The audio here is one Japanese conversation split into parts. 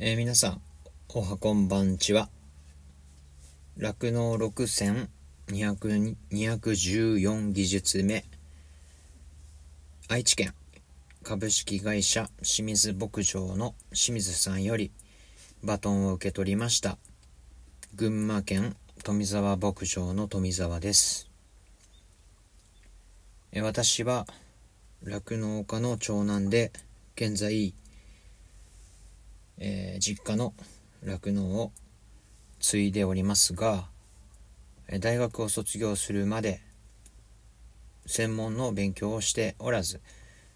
えー、皆さん、おはこんばんちは。酪農6214技術目。愛知県株式会社清水牧場の清水さんよりバトンを受け取りました。群馬県富沢牧場の富沢です。えー、私は酪農家の長男で、現在、えー、実家の酪農を継いでおりますが、大学を卒業するまで専門の勉強をしておらず、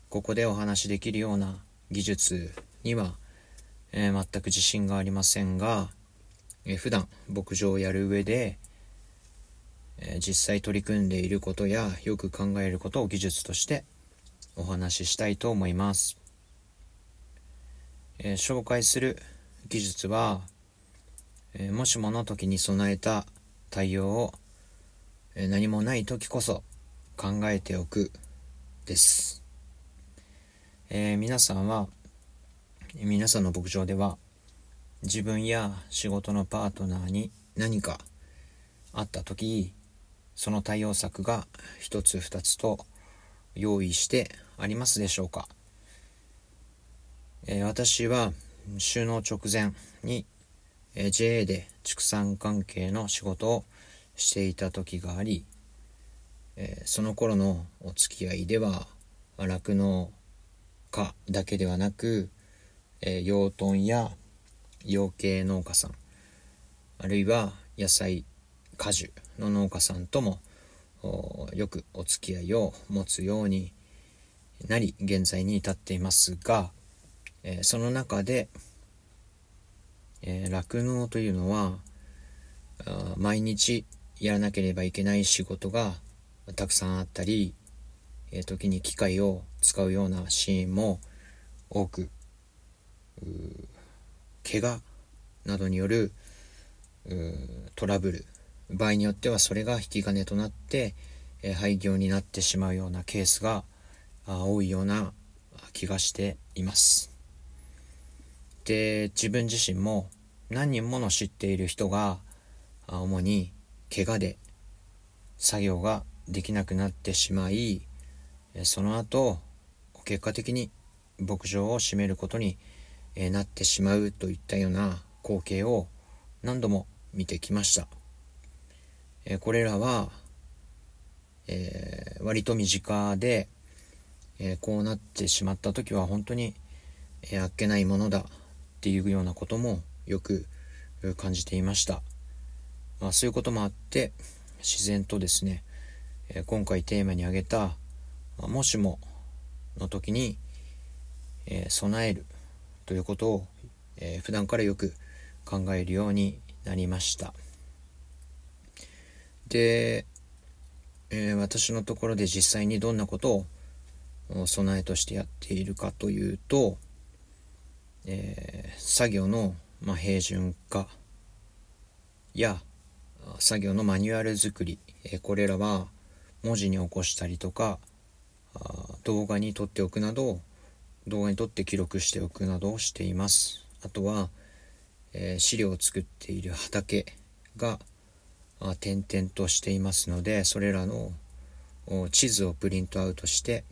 ここでお話しできるような技術には、えー、全く自信がありませんが、えー、普段牧場をやる上で、えー、実際取り組んでいることやよく考えることを技術としてお話ししたいと思います。えー、紹介する技術は、えー、もしもの時に備えた対応を、えー、何もない時こそ考えておくです、え皆さんは皆さんの牧場では自分や仕事のパートナーに何かあった時その対応策が一つ二つと用意してありますでしょうか？えー、私は収納直前に、えー、JA で畜産関係の仕事をしていた時があり、えー、その頃のお付き合いでは酪農家だけではなく、えー、養豚や養鶏農家さんあるいは野菜果樹の農家さんともよくお付き合いを持つようになり現在に至っていますがえー、その中で酪農、えー、というのは毎日やらなければいけない仕事がたくさんあったり、えー、時に機械を使うようなシーンも多く怪我などによるトラブル場合によってはそれが引き金となって、えー、廃業になってしまうようなケースが多いような気がしています。で自分自身も何人もの知っている人が主に怪我で作業ができなくなってしまいその後結果的に牧場を閉めることになってしまうといったような光景を何度も見てきました。これらは、えー、割と身近で、えー、こうなってしまった時は本当に、えー、あっけないものだっていうようなこともよく感じていました。まあ、そういうこともあって自然とですね、え今回テーマに挙げた「もしも」の時に、え備えるということを、え普段からよく考えるようになりました。で、え、私のところで実際にどんなことを備えとしてやっているかというと、えー、作業の、まあ、平準化や作業のマニュアル作り、えー、これらは文字に起こしたりとか動画に撮っておくなど動画に撮って記録しておくなどをしています。あとは、えー、資料を作っている畑が点々としていますのでそれらの地図をプリントアウトして、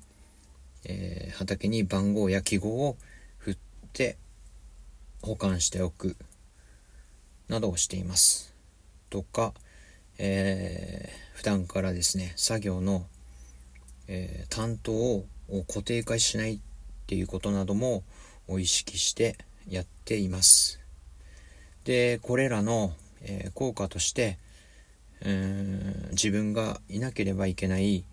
えー、畑に番号や記号を振って保管しておくなどをしています。とか、えー、普段からですね、作業の、えー、担当を固定化しないっていうことなども意識してやっています。で、これらの、えー、効果として、えー、自分がいなければいけない、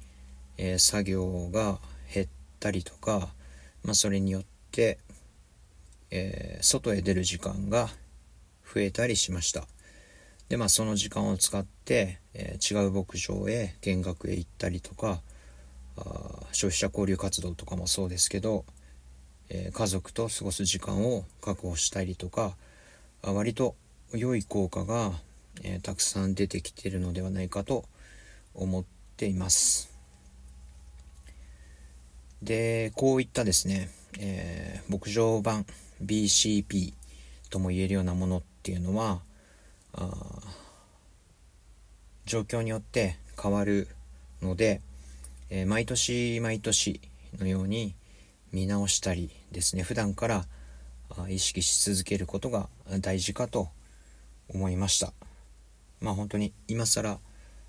えー、作業が減ったりとか、まあ、それによって、えー、外へ出る時間が増えたりしました。で、まあその時間を使って、えー、違う牧場へ見学へ行ったりとか、あ消費者交流活動とかもそうですけど、えー、家族と過ごす時間を確保したりとか、あ割と良い効果が、えー、たくさん出てきてるのではないかと思っています。で、こういったですね、え、牧場版 BCP とも言えるようなものっていうのは状況によって変わるので、えー、毎年毎年のように見直したりですね普段から意識し続けることが大事かと思いました。まあ本当に今更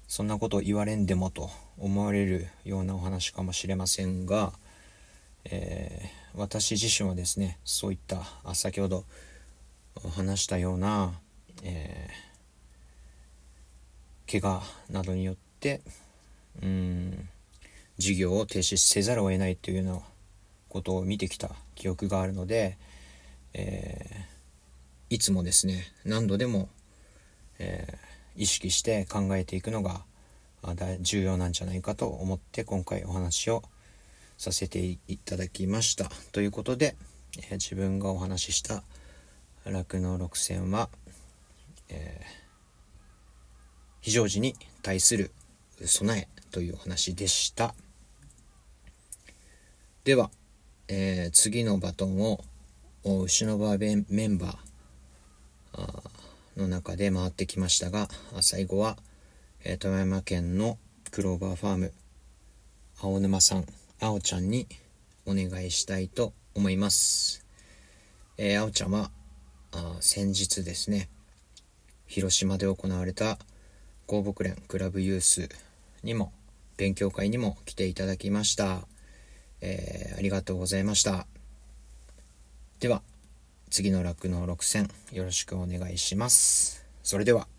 そんなこと言われんでもと思われるようなお話かもしれませんが、えー、私自身はですねそういった先ほど話したような、えー、怪我などによってうん事業を停止せざるを得ないというようなことを見てきた記憶があるので、えー、いつもですね何度でも、えー、意識して考えていくのが重要なんじゃないかと思って今回お話をさせていただきました。ということで、えー、自分がお話しした酪農6選は、えー、非常時に対する備えというお話でした。では、えー、次のバトンを牛の場メンバーの中で回ってきましたが最後は、えー、富山県のクローバーファーム青沼さんあおちゃんにお願いしたいと思います、えー、あおちゃんはあ先日ですね広島で行われた公木連クラブユースにも勉強会にも来ていただきました、えー、ありがとうございました。では次の楽の6戦よろしくお願いします。それでは。